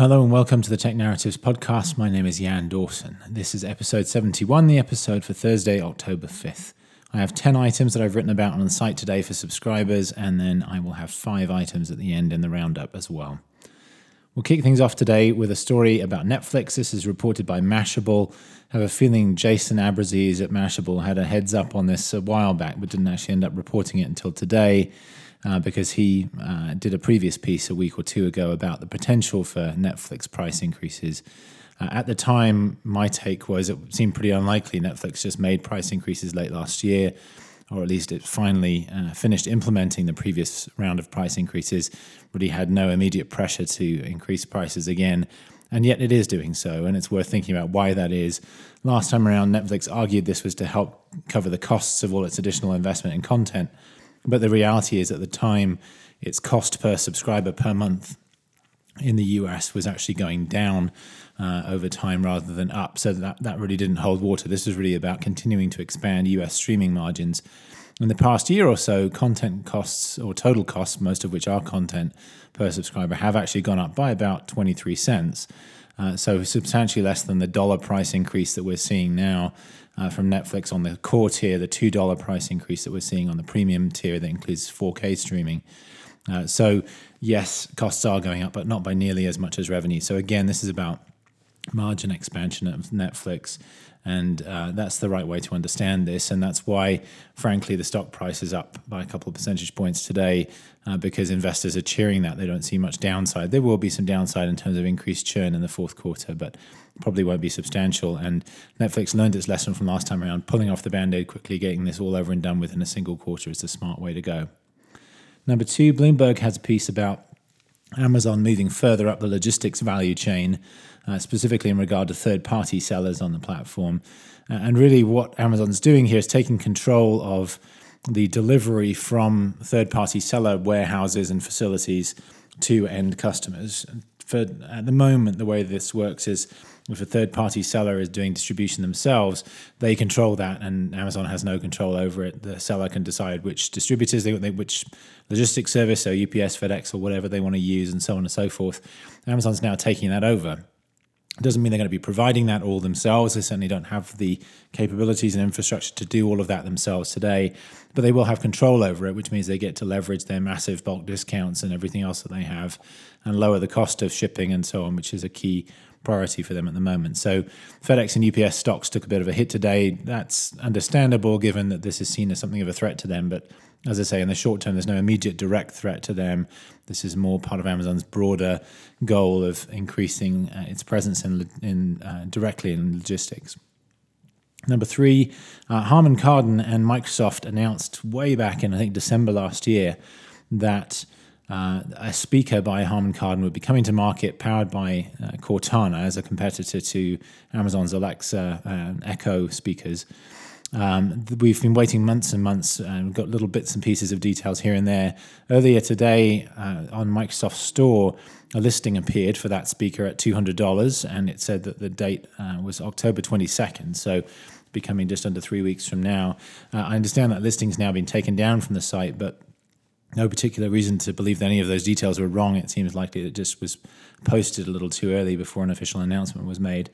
Hello and welcome to the Tech Narratives podcast. My name is Jan Dawson. This is episode 71, the episode for Thursday, October 5th. I have 10 items that I've written about on the site today for subscribers, and then I will have five items at the end in the roundup as well. We'll kick things off today with a story about Netflix. This is reported by Mashable. I have a feeling Jason Abbruzzese at Mashable had a heads up on this a while back, but didn't actually end up reporting it until today uh, because he uh, did a previous piece a week or two ago about the potential for Netflix price increases. Uh, at the time, my take was it seemed pretty unlikely. Netflix just made price increases late last year, or at least it finally uh, finished implementing the previous round of price increases, really had no immediate pressure to increase prices again. And yet it is doing so, and it's worth thinking about why that is. Last time around, Netflix argued this was to help cover the costs of all its additional investment in content. But the reality is, at the time, its cost per subscriber per month in the US was actually going down uh, over time rather than up. So that, that really didn't hold water. This was really about continuing to expand US streaming margins. In the past year or so, content costs or total costs, most of which are content per subscriber, have actually gone up by about 23 cents. Uh, so substantially less than the dollar price increase that we're seeing now uh, from Netflix on the core tier, the $2 price increase that we're seeing on the premium tier that includes 4K streaming. Uh, so, yes, costs are going up, but not by nearly as much as revenue. So, again, this is about margin expansion of Netflix. And uh, that's the right way to understand this. And that's why, frankly, the stock price is up by a couple of percentage points today uh, because investors are cheering that. They don't see much downside. There will be some downside in terms of increased churn in the fourth quarter, but probably won't be substantial. And Netflix learned its lesson from last time around. Pulling off the band aid quickly, getting this all over and done with in a single quarter is the smart way to go. Number two, Bloomberg has a piece about Amazon moving further up the logistics value chain, uh, specifically in regard to third party sellers on the platform. Uh, and really, what Amazon's doing here is taking control of the delivery from third party seller warehouses and facilities to end customers. For at the moment, the way this works is if a third party seller is doing distribution themselves, they control that, and Amazon has no control over it. The seller can decide which distributors they, which logistics service, so UPS, FedEx, or whatever they want to use, and so on and so forth. Amazon's now taking that over. It doesn't mean they're going to be providing that all themselves. They certainly don't have the capabilities and infrastructure to do all of that themselves today, but they will have control over it, which means they get to leverage their massive bulk discounts and everything else that they have and lower the cost of shipping and so on, which is a key priority for them at the moment. So FedEx and UPS stocks took a bit of a hit today. That's understandable given that this is seen as something of a threat to them. But as I say, in the short term, there's no immediate direct threat to them. This is more part of Amazon's broader goal of increasing uh, its presence in, in uh, directly in logistics. Number three, uh, Harman Kardon and Microsoft announced way back in I think December last year that uh, a speaker by Harman Kardon would be coming to market powered by uh, Cortana as a competitor to Amazon's Alexa and Echo speakers. Um, we've been waiting months and months and we've got little bits and pieces of details here and there. Earlier today uh, on Microsoft Store, a listing appeared for that speaker at $200, and it said that the date uh, was October 22nd. So, becoming just under three weeks from now. Uh, I understand that listing's now been taken down from the site, but no particular reason to believe that any of those details were wrong. It seems likely it just was posted a little too early before an official announcement was made.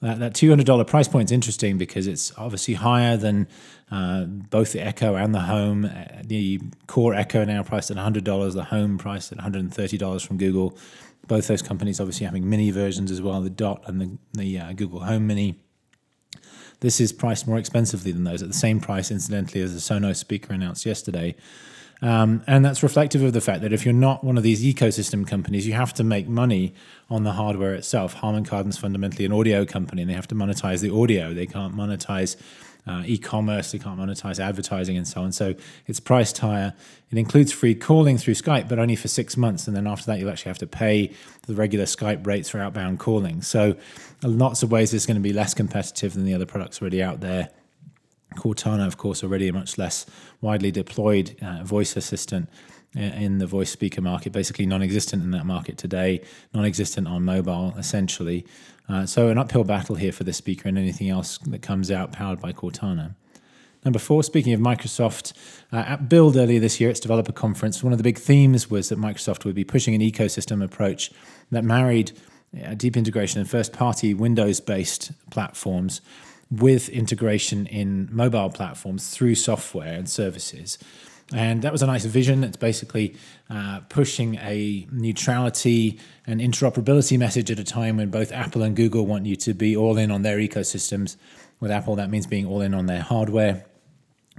That, that $200 price point is interesting because it's obviously higher than uh, both the Echo and the Home. Uh, the core Echo now priced at $100, the Home priced at $130 from Google. Both those companies obviously having mini versions as well, the Dot and the, the uh, Google Home Mini. This is priced more expensively than those, at the same price, incidentally, as the Sonos speaker announced yesterday. Um, and that's reflective of the fact that if you're not one of these ecosystem companies, you have to make money on the hardware itself. Harman Kardon's fundamentally an audio company, and they have to monetize the audio. They can't monetize uh, e-commerce, they can't monetize advertising, and so on. So it's priced higher. It includes free calling through Skype, but only for six months, and then after that, you'll actually have to pay the regular Skype rates for outbound calling. So, lots of ways it's going to be less competitive than the other products already out there. Cortana, of course, already a much less widely deployed uh, voice assistant in the voice speaker market, basically non existent in that market today, non existent on mobile, essentially. Uh, so, an uphill battle here for this speaker and anything else that comes out powered by Cortana. Number four, speaking of Microsoft, uh, at Build earlier this year, its developer conference, one of the big themes was that Microsoft would be pushing an ecosystem approach that married deep integration in first party Windows based platforms with integration in mobile platforms through software and services. And that was a nice vision. It's basically uh, pushing a neutrality and interoperability message at a time when both Apple and Google want you to be all in on their ecosystems. With Apple, that means being all in on their hardware.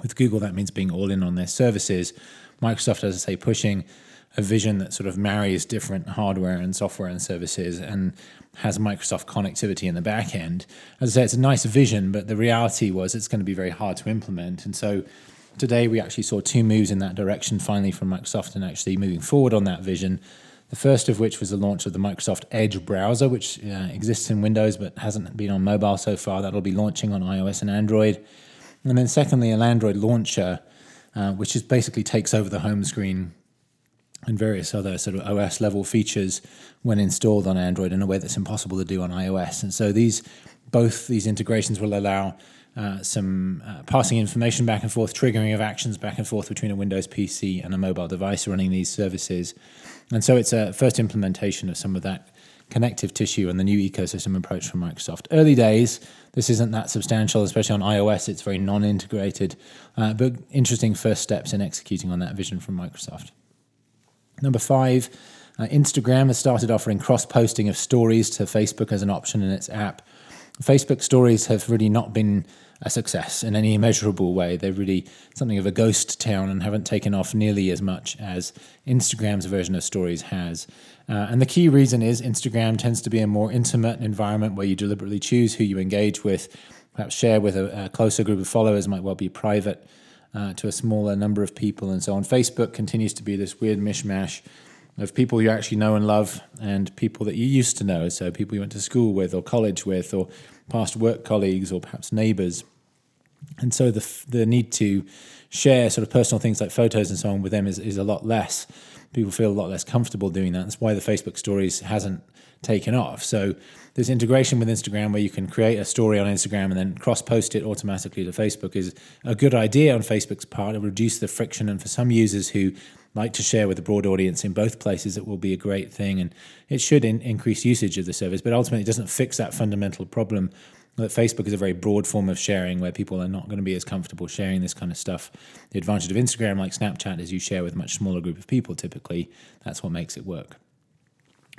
With Google, that means being all in on their services. Microsoft, as I say, pushing a vision that sort of marries different hardware and software and services and has Microsoft connectivity in the back end. As I say, it's a nice vision, but the reality was it's going to be very hard to implement. And so today we actually saw two moves in that direction finally from Microsoft and actually moving forward on that vision. The first of which was the launch of the Microsoft Edge browser, which uh, exists in Windows but hasn't been on mobile so far. That'll be launching on iOS and Android. And then, secondly, an Android launcher, uh, which is basically takes over the home screen and various other sort of OS level features when installed on Android in a way that's impossible to do on iOS. And so these both these integrations will allow uh, some uh, passing information back and forth, triggering of actions back and forth between a Windows PC and a mobile device running these services. And so it's a first implementation of some of that connective tissue and the new ecosystem approach from Microsoft. Early days, this isn't that substantial, especially on iOS, it's very non integrated, uh, but interesting first steps in executing on that vision from Microsoft. Number five, uh, Instagram has started offering cross posting of stories to Facebook as an option in its app. Facebook stories have really not been a success in any measurable way. They're really something of a ghost town and haven't taken off nearly as much as Instagram's version of stories has. Uh, and the key reason is Instagram tends to be a more intimate environment where you deliberately choose who you engage with, perhaps share with a, a closer group of followers, might well be private uh, to a smaller number of people and so on. Facebook continues to be this weird mishmash of people you actually know and love and people that you used to know. So people you went to school with or college with or past work colleagues or perhaps neighbors. And so the, the need to share sort of personal things like photos and so on with them is, is a lot less. People feel a lot less comfortable doing that. That's why the Facebook stories hasn't taken off. So this integration with Instagram where you can create a story on Instagram and then cross post it automatically to Facebook is a good idea on Facebook's part. It will reduce the friction. And for some users who like to share with a broad audience in both places, it will be a great thing. And it should in- increase usage of the service. But ultimately, it doesn't fix that fundamental problem that Facebook is a very broad form of sharing where people are not going to be as comfortable sharing this kind of stuff. The advantage of Instagram, like Snapchat, is you share with a much smaller group of people typically. That's what makes it work.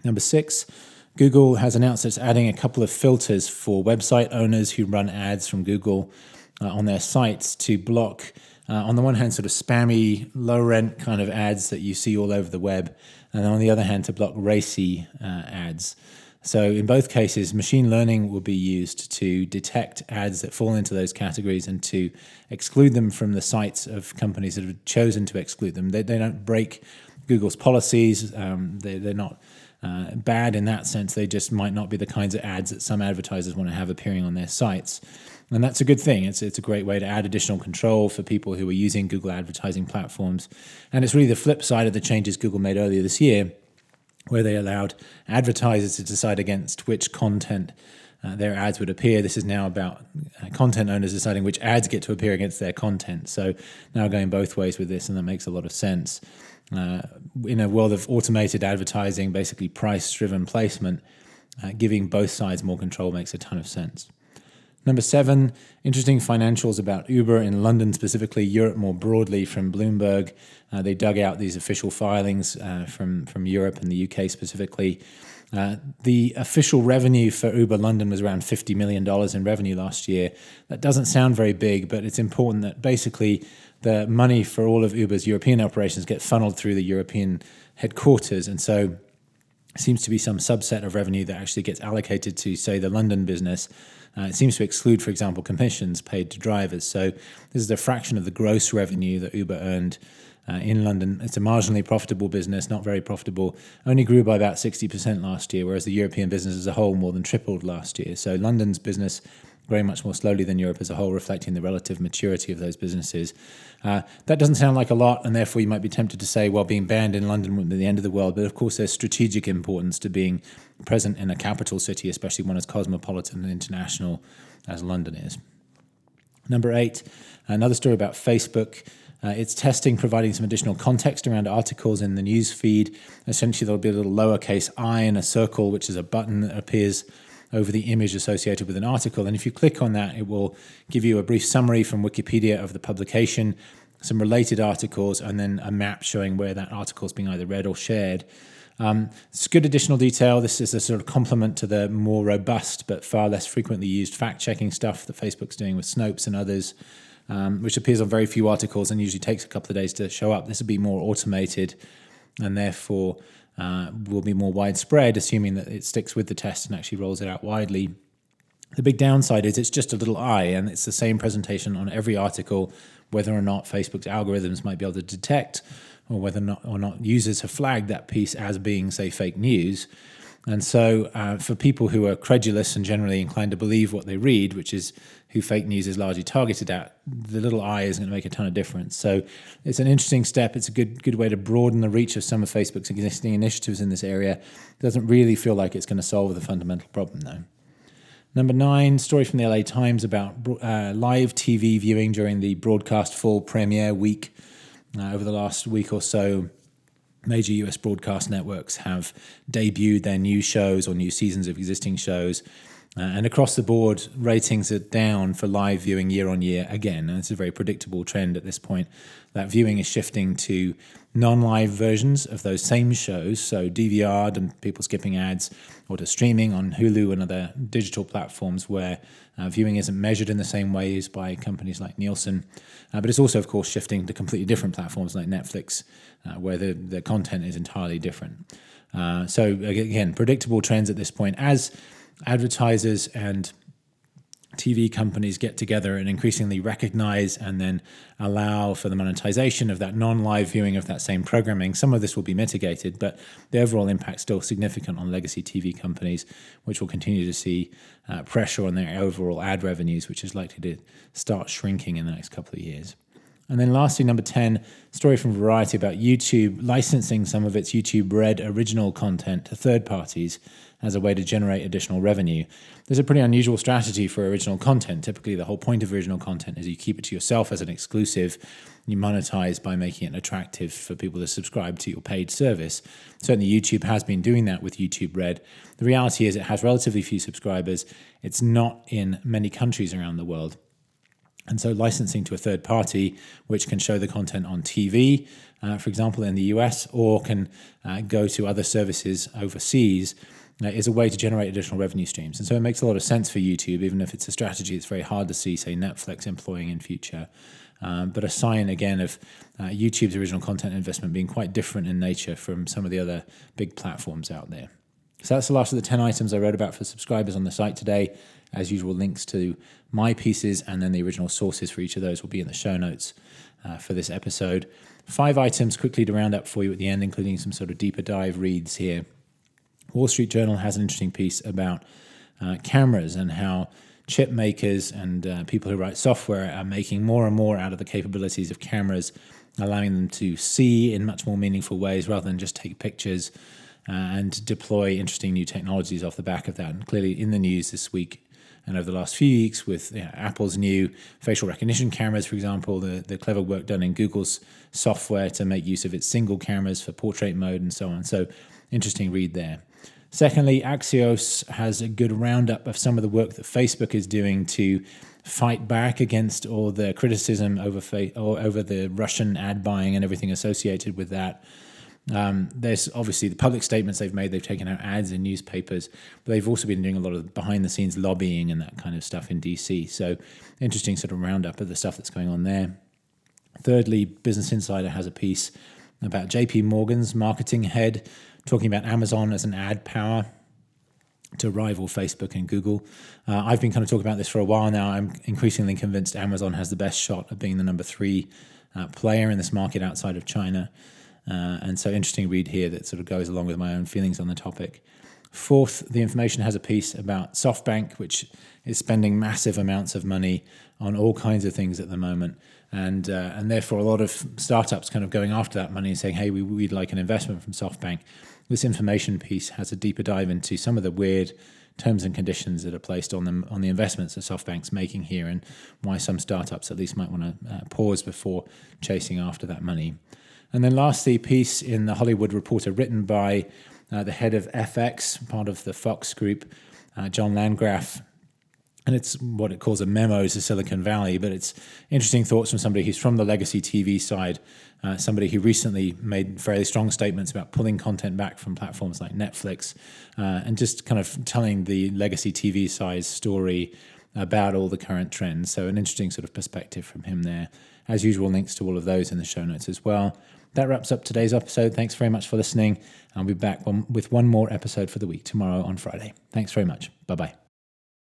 Number six, Google has announced it's adding a couple of filters for website owners who run ads from Google uh, on their sites to block, uh, on the one hand, sort of spammy, low rent kind of ads that you see all over the web, and on the other hand, to block racy uh, ads. So, in both cases, machine learning will be used to detect ads that fall into those categories and to exclude them from the sites of companies that have chosen to exclude them. They, they don't break Google's policies, um, they, they're not uh, bad in that sense. They just might not be the kinds of ads that some advertisers want to have appearing on their sites. And that's a good thing. It's, it's a great way to add additional control for people who are using Google advertising platforms. And it's really the flip side of the changes Google made earlier this year, where they allowed advertisers to decide against which content uh, their ads would appear. This is now about uh, content owners deciding which ads get to appear against their content. So now going both ways with this, and that makes a lot of sense. Uh, in a world of automated advertising, basically price driven placement, uh, giving both sides more control makes a ton of sense. Number seven, interesting financials about Uber in London, specifically Europe more broadly from Bloomberg. Uh, they dug out these official filings uh, from, from Europe and the UK specifically. Uh, the official revenue for Uber London was around $50 million in revenue last year. That doesn't sound very big, but it's important that basically the money for all of Uber's European operations get funneled through the European headquarters. And so it seems to be some subset of revenue that actually gets allocated to, say, the London business. Uh, it seems to exclude, for example, commissions paid to drivers. So this is a fraction of the gross revenue that Uber earned uh, in London. It's a marginally profitable business, not very profitable. Only grew by about 60% last year, whereas the European business as a whole more than tripled last year. So London's business growing much more slowly than Europe as a whole, reflecting the relative maturity of those businesses. Uh, that doesn't sound like a lot, and therefore you might be tempted to say, well, being banned in London wouldn't be the end of the world. But of course, there's strategic importance to being present in a capital city, especially one as cosmopolitan and international as London is. Number eight, another story about Facebook. Uh, it's testing providing some additional context around articles in the news feed. Essentially, there'll be a little lowercase i in a circle, which is a button that appears over the image associated with an article. And if you click on that, it will give you a brief summary from Wikipedia of the publication, some related articles, and then a map showing where that article is being either read or shared. Um, it's good additional detail. This is a sort of complement to the more robust but far less frequently used fact checking stuff that Facebook's doing with Snopes and others, um, which appears on very few articles and usually takes a couple of days to show up. This will be more automated and therefore uh, will be more widespread, assuming that it sticks with the test and actually rolls it out widely. The big downside is it's just a little i, and it's the same presentation on every article, whether or not Facebook's algorithms might be able to detect or whether or not, or not users have flagged that piece as being, say, fake news. And so, uh, for people who are credulous and generally inclined to believe what they read, which is who fake news is largely targeted at, the little i isn't going to make a ton of difference. So, it's an interesting step. It's a good good way to broaden the reach of some of Facebook's existing initiatives in this area. It doesn't really feel like it's going to solve the fundamental problem, though. Number nine, story from the LA Times about uh, live TV viewing during the broadcast fall premiere week uh, over the last week or so, major US broadcast networks have debuted their new shows or new seasons of existing shows. Uh, and across the board, ratings are down for live viewing year on year again. And it's a very predictable trend at this point. That viewing is shifting to non live versions of those same shows, so DVR'd and people skipping ads, or to streaming on Hulu and other digital platforms where uh, viewing isn't measured in the same ways by companies like Nielsen. Uh, but it's also, of course, shifting to completely different platforms like Netflix, uh, where the, the content is entirely different. Uh, so, again, predictable trends at this point. As advertisers and TV companies get together and increasingly recognize and then allow for the monetization of that non live viewing of that same programming. Some of this will be mitigated, but the overall impact still significant on legacy TV companies, which will continue to see uh, pressure on their overall ad revenues, which is likely to start shrinking in the next couple of years. And then lastly, number 10, story from Variety about YouTube licensing some of its YouTube Red original content to third parties as a way to generate additional revenue. There's a pretty unusual strategy for original content. Typically, the whole point of original content is you keep it to yourself as an exclusive. You monetize by making it attractive for people to subscribe to your paid service. Certainly, YouTube has been doing that with YouTube Red. The reality is, it has relatively few subscribers. It's not in many countries around the world. And so, licensing to a third party, which can show the content on TV, uh, for example, in the US, or can uh, go to other services overseas, uh, is a way to generate additional revenue streams. And so, it makes a lot of sense for YouTube, even if it's a strategy that's very hard to see, say, Netflix employing in future. Um, but a sign again of uh, YouTube's original content investment being quite different in nature from some of the other big platforms out there. So that's the last of the 10 items I wrote about for subscribers on the site today. As usual, links to my pieces and then the original sources for each of those will be in the show notes uh, for this episode. Five items quickly to round up for you at the end, including some sort of deeper dive reads here. Wall Street Journal has an interesting piece about uh, cameras and how chip makers and uh, people who write software are making more and more out of the capabilities of cameras, allowing them to see in much more meaningful ways rather than just take pictures uh, and deploy interesting new technologies off the back of that. And clearly, in the news this week and over the last few weeks, with you know, Apple's new facial recognition cameras, for example, the, the clever work done in Google's software to make use of its single cameras for portrait mode and so on. So, interesting read there. Secondly, Axios has a good roundup of some of the work that Facebook is doing to fight back against all the criticism over fa- or over the Russian ad buying and everything associated with that. Um, there's obviously the public statements they've made. They've taken out ads in newspapers, but they've also been doing a lot of behind the scenes lobbying and that kind of stuff in DC. So, interesting sort of roundup of the stuff that's going on there. Thirdly, Business Insider has a piece about JP Morgan's marketing head talking about Amazon as an ad power to rival Facebook and Google. Uh, I've been kind of talking about this for a while now. I'm increasingly convinced Amazon has the best shot of being the number three uh, player in this market outside of China. Uh, and so, interesting read here that sort of goes along with my own feelings on the topic. Fourth, the information has a piece about SoftBank, which is spending massive amounts of money on all kinds of things at the moment. And, uh, and therefore, a lot of startups kind of going after that money and saying, hey, we, would like an investment from SoftBank. This information piece has a deeper dive into some of the weird terms and conditions that are placed on them on the investments that SoftBank's making here, and why some startups at least might want to uh, pause before chasing after that money. And then lastly, piece in the Hollywood Reporter written by uh, the head of FX, part of the Fox Group, uh, John Landgraf, and it's what it calls a memo to Silicon Valley, but it's interesting thoughts from somebody who's from the legacy TV side, uh, somebody who recently made fairly strong statements about pulling content back from platforms like Netflix, uh, and just kind of telling the legacy TV side story about all the current trends. So, an interesting sort of perspective from him there. As usual, links to all of those in the show notes as well. That wraps up today's episode. Thanks very much for listening. I'll be back with one more episode for the week tomorrow on Friday. Thanks very much. Bye bye.